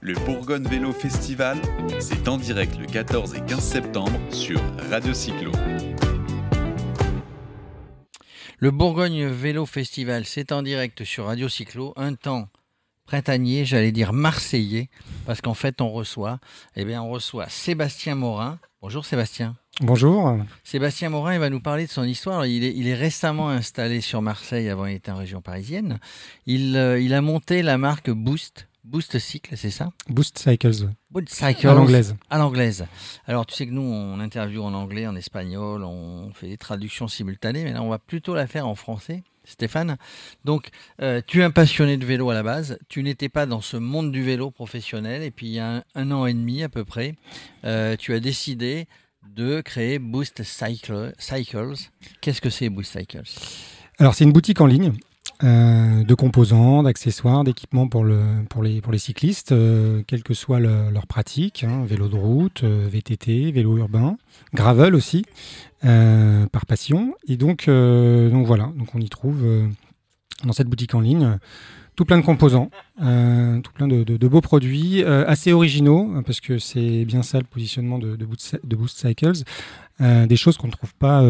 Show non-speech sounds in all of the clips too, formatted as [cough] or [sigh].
Le Bourgogne Vélo Festival, c'est en direct le 14 et 15 septembre sur Radio Cyclo. Le Bourgogne Vélo Festival, c'est en direct sur Radio Cyclo. Un temps printanier, j'allais dire marseillais, parce qu'en fait, on reçoit, eh bien, on reçoit Sébastien Morin. Bonjour Sébastien. Bonjour. Sébastien Morin il va nous parler de son histoire. Il est, il est récemment installé sur Marseille, avant il était en région parisienne. Il, euh, il a monté la marque Boost. Boost Cycle, c'est ça? Boost Cycles. Boost Cycles. À l'anglaise. À l'anglaise. Alors, tu sais que nous, on interviewe en anglais, en espagnol, on fait des traductions simultanées, mais là, on va plutôt la faire en français. Stéphane. Donc, euh, tu es un passionné de vélo à la base. Tu n'étais pas dans ce monde du vélo professionnel. Et puis, il y a un, an et demi à peu près, euh, tu as décidé de créer Boost Cycle, Cycles. Qu'est-ce que c'est Boost Cycles? Alors, c'est une boutique en ligne euh, de composants, d'accessoires, d'équipements pour, le, les, cyclistes, euh, quelle que soit leur pratique, hein, vélo de route, euh, VTT, vélo urbain, gravel aussi, par passion. Et donc, donc voilà, donc on y trouve dans cette boutique en ligne tout plein de composants, tout plein de, beaux produits, assez originaux, parce que c'est bien ça le positionnement de, Boost, Cycles, des choses qu'on ne trouve pas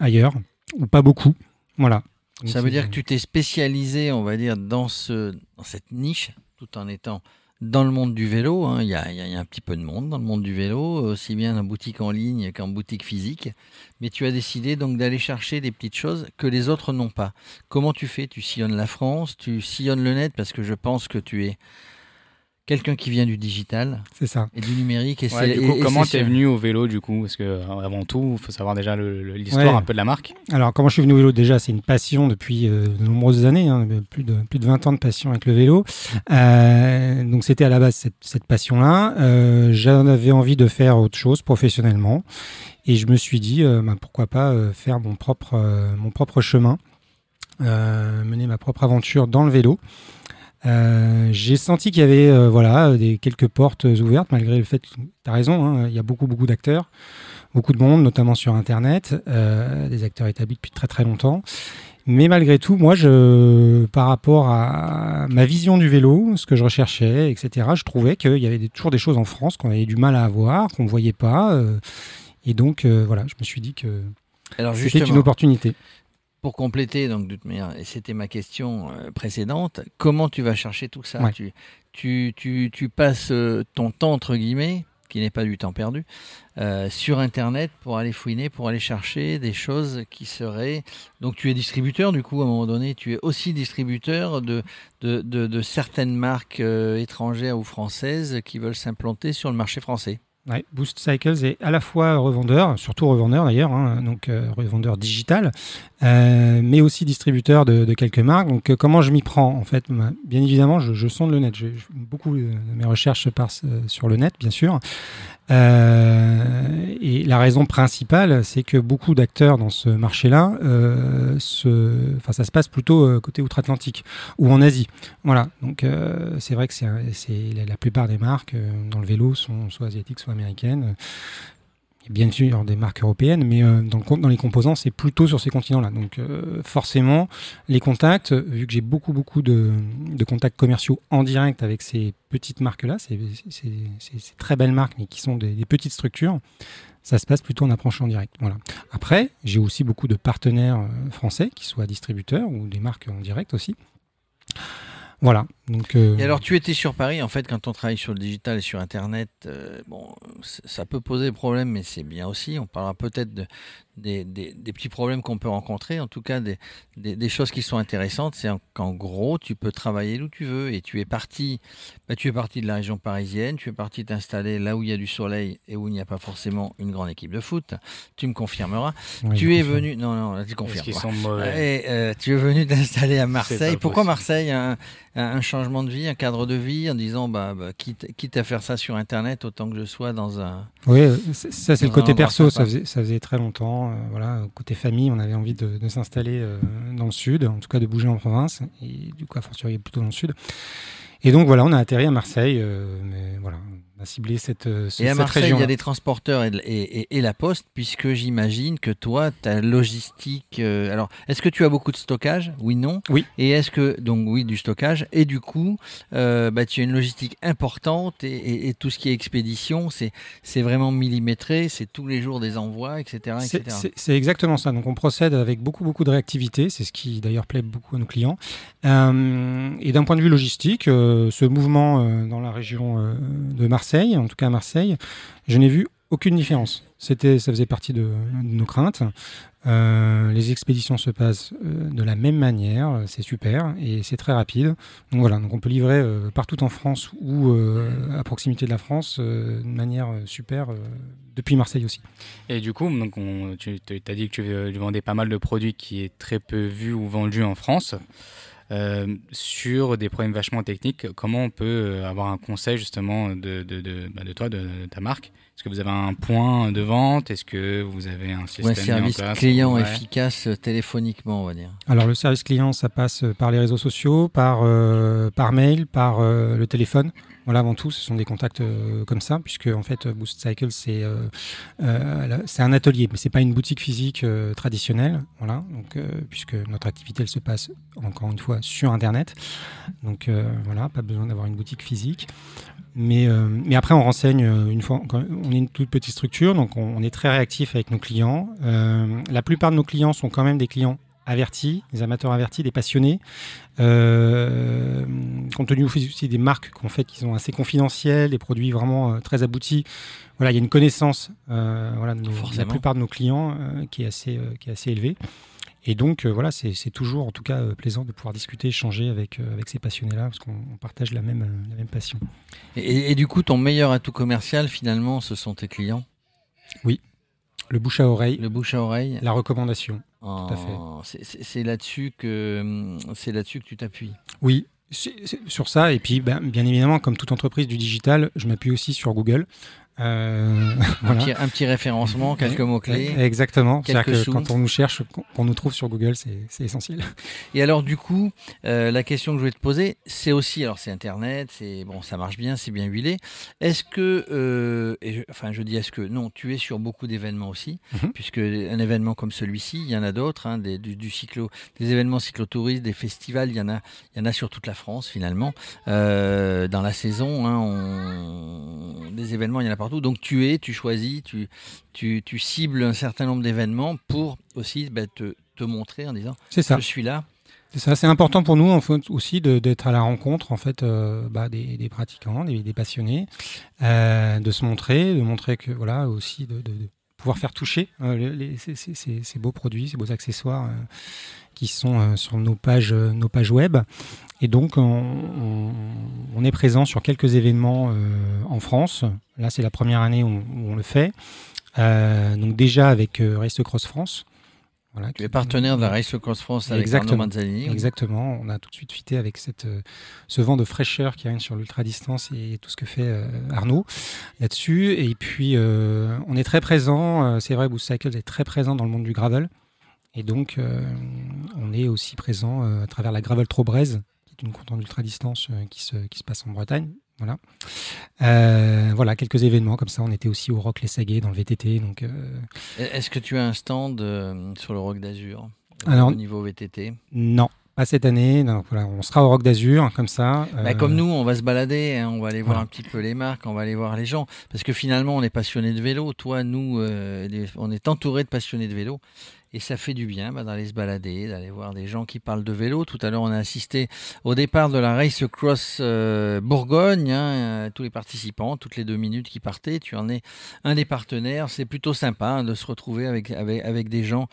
ailleurs, ou pas beaucoup. Voilà, ça veut dire que tu t'es spécialisé, on va dire, dans, ce, dans cette niche, tout en étant dans le monde du vélo. Hein. Il y, a, y, a un petit peu de monde dans le monde du vélo, aussi bien en boutique en ligne qu'en boutique physique. Mais tu as décidé donc d'aller chercher des petites choses que les autres n'ont pas. Comment tu fais? Tu sillonnes la France, tu sillonnes le net parce que je pense que tu es quelqu'un qui vient du digital. C'est ça. Et du numérique et, ouais, du coup, comment tu es venu au vélo du coup? Parce que euh, avant tout il faut savoir déjà l'histoire un peu de la marque. Alors comment je suis venu au vélo? Déjà c'est une passion depuis euh, de nombreuses années hein, plus de plus de 20 ans de passion avec le vélo. Euh, donc c'était à la base cette, cette passion là j'en avais envie de faire autre chose professionnellement. Et je me suis dit bah, pourquoi pas faire mon propre mon propre chemin mener ma propre aventure dans le vélo euh, j'ai senti qu'il y avait euh, voilà, des, quelques portes ouvertes, malgré le fait que tu as raison, hein, il y a beaucoup, beaucoup d'acteurs, beaucoup de monde, notamment sur Internet, euh, des acteurs établis depuis très très longtemps. Mais malgré tout, moi, je, par rapport à ma vision du vélo, ce que je recherchais, etc., je trouvais qu'il y avait toujours des choses en France qu'on avait du mal à avoir, qu'on ne voyait pas. et donc, voilà, je me suis dit que c'était une opportunité pour compléter, donc de toute manière, et c'était ma question euh, précédente, comment tu vas chercher tout ça? Tu, tu, tu, tu, passes euh, ton temps, entre guillemets, qui n'est pas du temps perdu, euh, sur Internet pour aller fouiner, pour aller chercher des choses qui seraient... Donc tu es distributeur, du coup, à un moment donné, tu es aussi distributeur de, de, de, de certaines marques étrangères ou françaises qui veulent s'implanter sur le marché français. Boost Cycles est à la fois revendeur, surtout revendeur d'ailleurs, hein, donc euh, revendeur digital, euh, mais aussi distributeur de, quelques marques. Donc euh, comment je m'y prends en fait? Bah, Bien évidemment, je, sonde le net. Je, beaucoup de mes recherches passent sur le net, bien sûr. Et la raison principale, c'est que beaucoup d'acteurs dans ce marché-là, enfin, ça se passe plutôt côté outre-Atlantique ou en Asie. Voilà. Donc, c'est vrai que c'est, la, plupart des marques dans le vélo sont soit asiatiques, soit américaines bien sûr des marques européennes, mais euh, dans, dans, les composants, c'est plutôt sur ces continents-là. Donc euh, forcément, les contacts, vu que j'ai beaucoup, beaucoup de, contacts commerciaux en direct avec ces petites marques-là, ces, très belles marques, mais qui sont des, petites structures, ça se passe plutôt en approche en direct. Voilà. Après, j'ai aussi beaucoup de partenaires euh, français, qui soient distributeurs ou des marques en direct aussi. Voilà. Euh, Et alors, tu étais sur Paris, en fait, quand on travaille sur le digital et sur Internet, euh, bon, ça peut poser problème, mais c'est bien aussi. On parlera peut-être de, des, petits problèmes qu'on peut rencontrer, en tout cas des, des choses qui sont intéressantes. C'est qu'en gros, tu peux travailler où tu veux et tu es parti, bah, tu es parti de la région parisienne, tu es parti t'installer là où il y a du soleil et où il n'y a pas forcément une grande équipe de foot. Tu me confirmeras. tu es venu, non, non, tu confirmes. Et, euh, tu es venu t'installer à Marseille. Pourquoi Marseille? Un, un changement de vie, un cadre de vie, en disant bah, bah quitte, à faire ça sur Internet, autant que je sois dans un. Oui, ça c'est le côté perso, ça faisait, ça faisait, très longtemps. Euh, voilà, côté famille, on avait envie de, s'installer euh, dans le sud, en tout cas de bouger en province, et du coup, à fortiori plutôt dans le sud. Et donc voilà, on a atterri à Marseille, euh, mais voilà, On a ciblé cette, euh, ce- Et à cette Marseille, il région. y a des transporteurs et, et- et- et la poste, puisque j'imagine que toi, ta logistique. euh, alors, est-ce que tu as beaucoup de stockage? Oui, non? Oui. Et est-ce que. Donc, oui, du stockage? Et du coup, euh, bah, tu as une logistique importante et, tout ce qui est expédition, c'est c'est vraiment millimétré, c'est tous les jours des envois, etc. C'est- exactement ça. Donc on procède avec beaucoup beaucoup de réactivité. C'est ce qui d'ailleurs plaît beaucoup à nos clients. Euh, et d'un point de vue logistique, ce mouvement dans la région de Marseille, en tout cas à Marseille, je n'ai vu aucune différence. C'était, ça faisait partie de, nos craintes. Euh, les expéditions se passent euh, de la même manière, c'est super et c'est très rapide. Donc voilà, donc on peut livrer euh, partout en France ou à proximité de la France de manière super depuis Marseille aussi. Et du coup, donc on, tu as dit que tu vendais pas mal de produits qui est très peu vu ou vendu en France. Euh, sur des problèmes vachement techniques, comment on peut euh, avoir un conseil justement de, bah, toi, de ta marque Est-ce que vous avez un point de vente? Est-ce que vous avez un système Ouais, mis en service place client Ouais. efficace euh, téléphoniquement, on va dire. Alors le service client, ça passe par les réseaux sociaux, par, euh, par mail, par euh, le téléphone. Voilà, avant tout, ce sont des contacts euh, comme ça, puisque en fait, Boost Cycle, c'est euh, euh, un atelier, mais c'est pas une boutique physique euh, traditionnelle. Voilà, donc euh, puisque notre activité, elle se passe encore une fois sur Internet. Donc euh, voilà, pas besoin d'avoir une boutique physique. Mais, euh, mais après, on renseigne euh, une fois. On est une toute petite structure, donc on, on est très réactif avec nos clients. Euh, la plupart de nos clients sont quand même des clients avertis, des amateurs avertis, des passionnés. Euh, compte tenu aussi des marques qu'on fait qui sont assez confidentielles, des produits vraiment très aboutis. Voilà, il y a une connaissance voilà, de, nos- la plupart de nos clients qui, est assez, qui est assez élevée. Et donc, euh, voilà, c'est toujours en tout cas euh, plaisant de pouvoir discuter, échanger avec, euh, avec ces passionnés-là, parce qu'on on partage la même, la même passion. Et, du coup, ton meilleur atout commercial, finalement, ce sont tes clients? Le bouche à oreille, Le bouche à oreille la recommandation. en- fait. c'est- C'est c'est là-dessus que, hum, c'est là-dessus que tu t'appuies. Oui, sur ça. Et puis, ben, bien évidemment, comme toute entreprise du digital, je m'appuie aussi sur Google. Euh, [laughs] Un, petit, un petit référencement, quelques mots-clés. Exactement. Quelques C'est-à-dire que sous. quand on nous cherche, qu'on- nous trouve sur Google, c'est essentiel. Et alors, du coup, euh, la question que je voulais te poser, c'est aussi, alors c'est Internet, c'est bon, ça marche bien, c'est bien huilé. Est-ce que, euh, et je- enfin, je dis est-ce que, non, tu es sur beaucoup d'événements aussi, Mhm. puisque un événement comme celui-ci, il y en a d'autres, hein, des, du, du cyclo, des événements cyclotouristes, des festivals, il y en a, il y en a sur toute la France finalement. Dans la saison, hein, on- des événements, il y en a partout. Donc tu es, tu choisis, tu, tu, tu cibles un certain nombre d'événements pour aussi bah, te, te montrer en disant C'est ça. je suis là. C'est ça. C'est important pour nous en fait, aussi d'être à la rencontre en fait euh, bah, des, des pratiquants, des, des passionnés, euh, de se montrer, de montrer que voilà aussi de, de- de pouvoir faire toucher euh, ces, ces- ces- beaux produits, ces beaux accessoires euh, qui sont euh, sur nos pages, nos pages web. Et donc on, est présent sur quelques événements en France. Là, c'est la première année où, on le fait. Donc déjà avec Race Cross France. Voilà, Tu es partenaire de la Race Cross France avec Exactement. Arnaud. Exactement, on a tout de suite fité avec cette, euh, ce vent de fraîcheur qui règne sur l'ultra-distance et tout ce que fait euh, Arnaud là-dessus. Et puis, euh, on est très présent, c'est vrai, Boost Cycles est très présent dans le monde du gravel. Et donc, euh, on est aussi présent à travers la Gravel Trobrez, qui est une courte d'ultra-distance qui, se, qui se passe en Bretagne. Voilà. Euh, voilà, quelques événements comme ça. On était aussi au Rock Les Saguets dans le VTT. Donc, euh, Est-ce que tu as un stand euh, sur le Rock d'Azur? Alors- au niveau VTT non, pas cette année. Donc, voilà, on sera au Rock d'Azur, comme ça. Bah, Euh, Comme nous, on va se balader, hein, on va aller voir voilà. un petit peu les marques, on va aller voir les gens. Parce que finalement, on est passionné de vélo. Toi, nous, euh, on est entouré de passionnés de vélo. Et ça fait du bien bah, d'aller se balader, d'aller voir des gens qui parlent de vélo. Tout à l'heure, on a assisté au départ de la Race Cross euh, Bourgogne. hein, euh, tous les participants, toutes les deux minutes qui partaient. Tu en es un des partenaires. C'est plutôt sympa hein, de se retrouver avec, avec, avec des gens.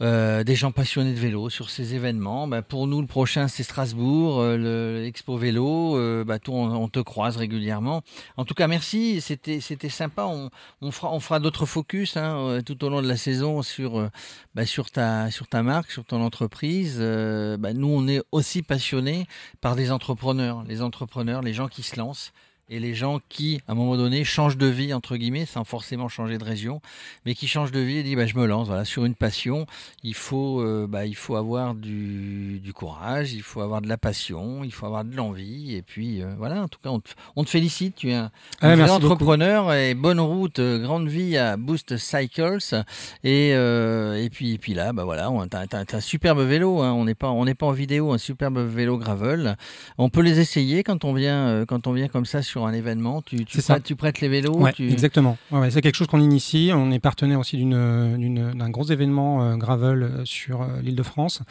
Euh, des gens passionnés de vélo sur ces événements. Bah, pour nous, le prochain, c'est Strasbourg, euh, le- l'Expo Vélo. Euh, bah, toi, on, te croise régulièrement. En tout cas, merci. C'était, c'était sympa. On, on fera, on fera d'autres focus hein, euh, tout au long de la saison sur, bah, sur, ta, sur ta marque, sur ton entreprise. Bah, nous, on est aussi passionnés par des entrepreneurs. Les entrepreneurs, les gens qui se lancent. Et les gens qui, à un moment donné, changent de vie, entre guillemets, sans forcément changer de région, mais qui changent de vie et disent bah, Je me lance voilà, sur une passion. Il faut, euh, bah, il faut avoir du, du, courage, il faut avoir de la passion, il faut avoir de l'envie. Et puis, euh, voilà, en tout cas, on te, on te félicite. Tu es un, ah, entrepreneur et bonne route, euh, grande vie à Boost Cycles. Et, et, puis, et puis là, bah, voilà, tu as, un superbe vélo. Hein. On n'est pas, on pas en vidéo, un superbe vélo gravel. On peut les essayer quand on vient, quand on vient comme ça sur un événement. Tu, tu, prêtes, tu prêtes, les vélos Exactement. c'est quelque chose qu'on initie. On est partenaire aussi d'un gros événement euh, gravel euh, sur euh, l'île de France.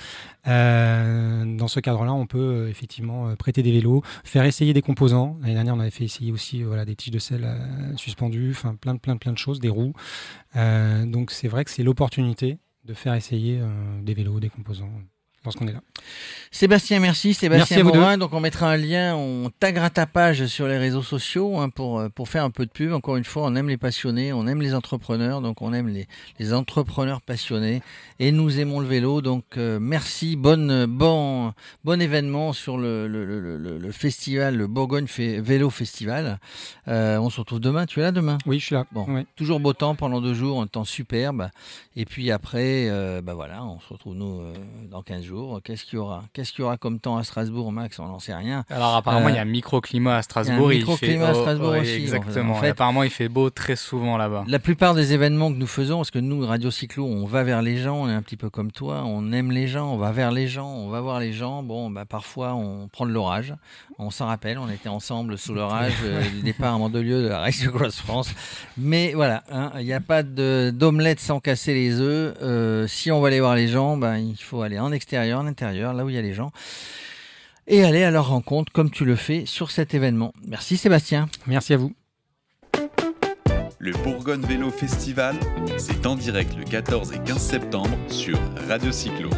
dans ce cadre-là, on peut effectivement prêter des vélos, faire essayer des composants. L'année dernière, on avait fait essayer aussi voilà, des tiges de sel suspendues, enfin plein, plein, plein de choses, des roues. donc c'est vrai que c'est l'opportunité de faire essayer des vélos, des composants lorsqu'on est là. Sébastien, merci. Sébastien merci Donc on mettra un lien, on taguera ta page sur les réseaux sociaux hein, pour, euh, pour faire un peu de pub. Encore une fois, on aime les passionnés, on aime les entrepreneurs, donc on aime les, les entrepreneurs passionnés et nous aimons le vélo. Donc euh, merci, bonne, bon, bon événement sur le, le, le, le festival, le Bourgogne Vélo Festival. Euh, on se retrouve demain. Tu es là demain? Oui, je suis là. Bon, toujours beau temps pendant deux jours, un temps superbe. Et puis après, bah voilà, on se retrouve nous dans 15 jours. Qu'est-ce qu'il y aura? Qu'est-ce qu'il y aura comme temps à Strasbourg, Max? On n'en sait rien. Alors apparemment, il y a un euh, microclimat à Strasbourg. Il y a un microclimat à Strasbourg aussi. Exactement. apparemment, il fait beau très souvent là-bas. La plupart des événements que nous faisons, parce que nous, Radio Cyclo, on va vers les gens, on est un petit peu comme toi, on aime les gens, on va vers les gens, on va voir les gens. Bon, bah, parfois, on prend de l'orage. On s'en rappelle, on était ensemble sous l'orage [laughs] euh, du départ à Mandelieu de la Race Cross France. Mais voilà, hein, il n'y a pas d'omelette sans casser les œufs. Euh, si on va aller voir les gens, ben, il faut aller en extérieur, en intérieur, là où il y a les gens et aller à leur rencontre comme tu le fais sur cet événement. Merci Sébastien. Merci à vous. Le Bourgogne Vélo Festival, c'est en direct le 14 et 15 septembre sur Radio Cyclo.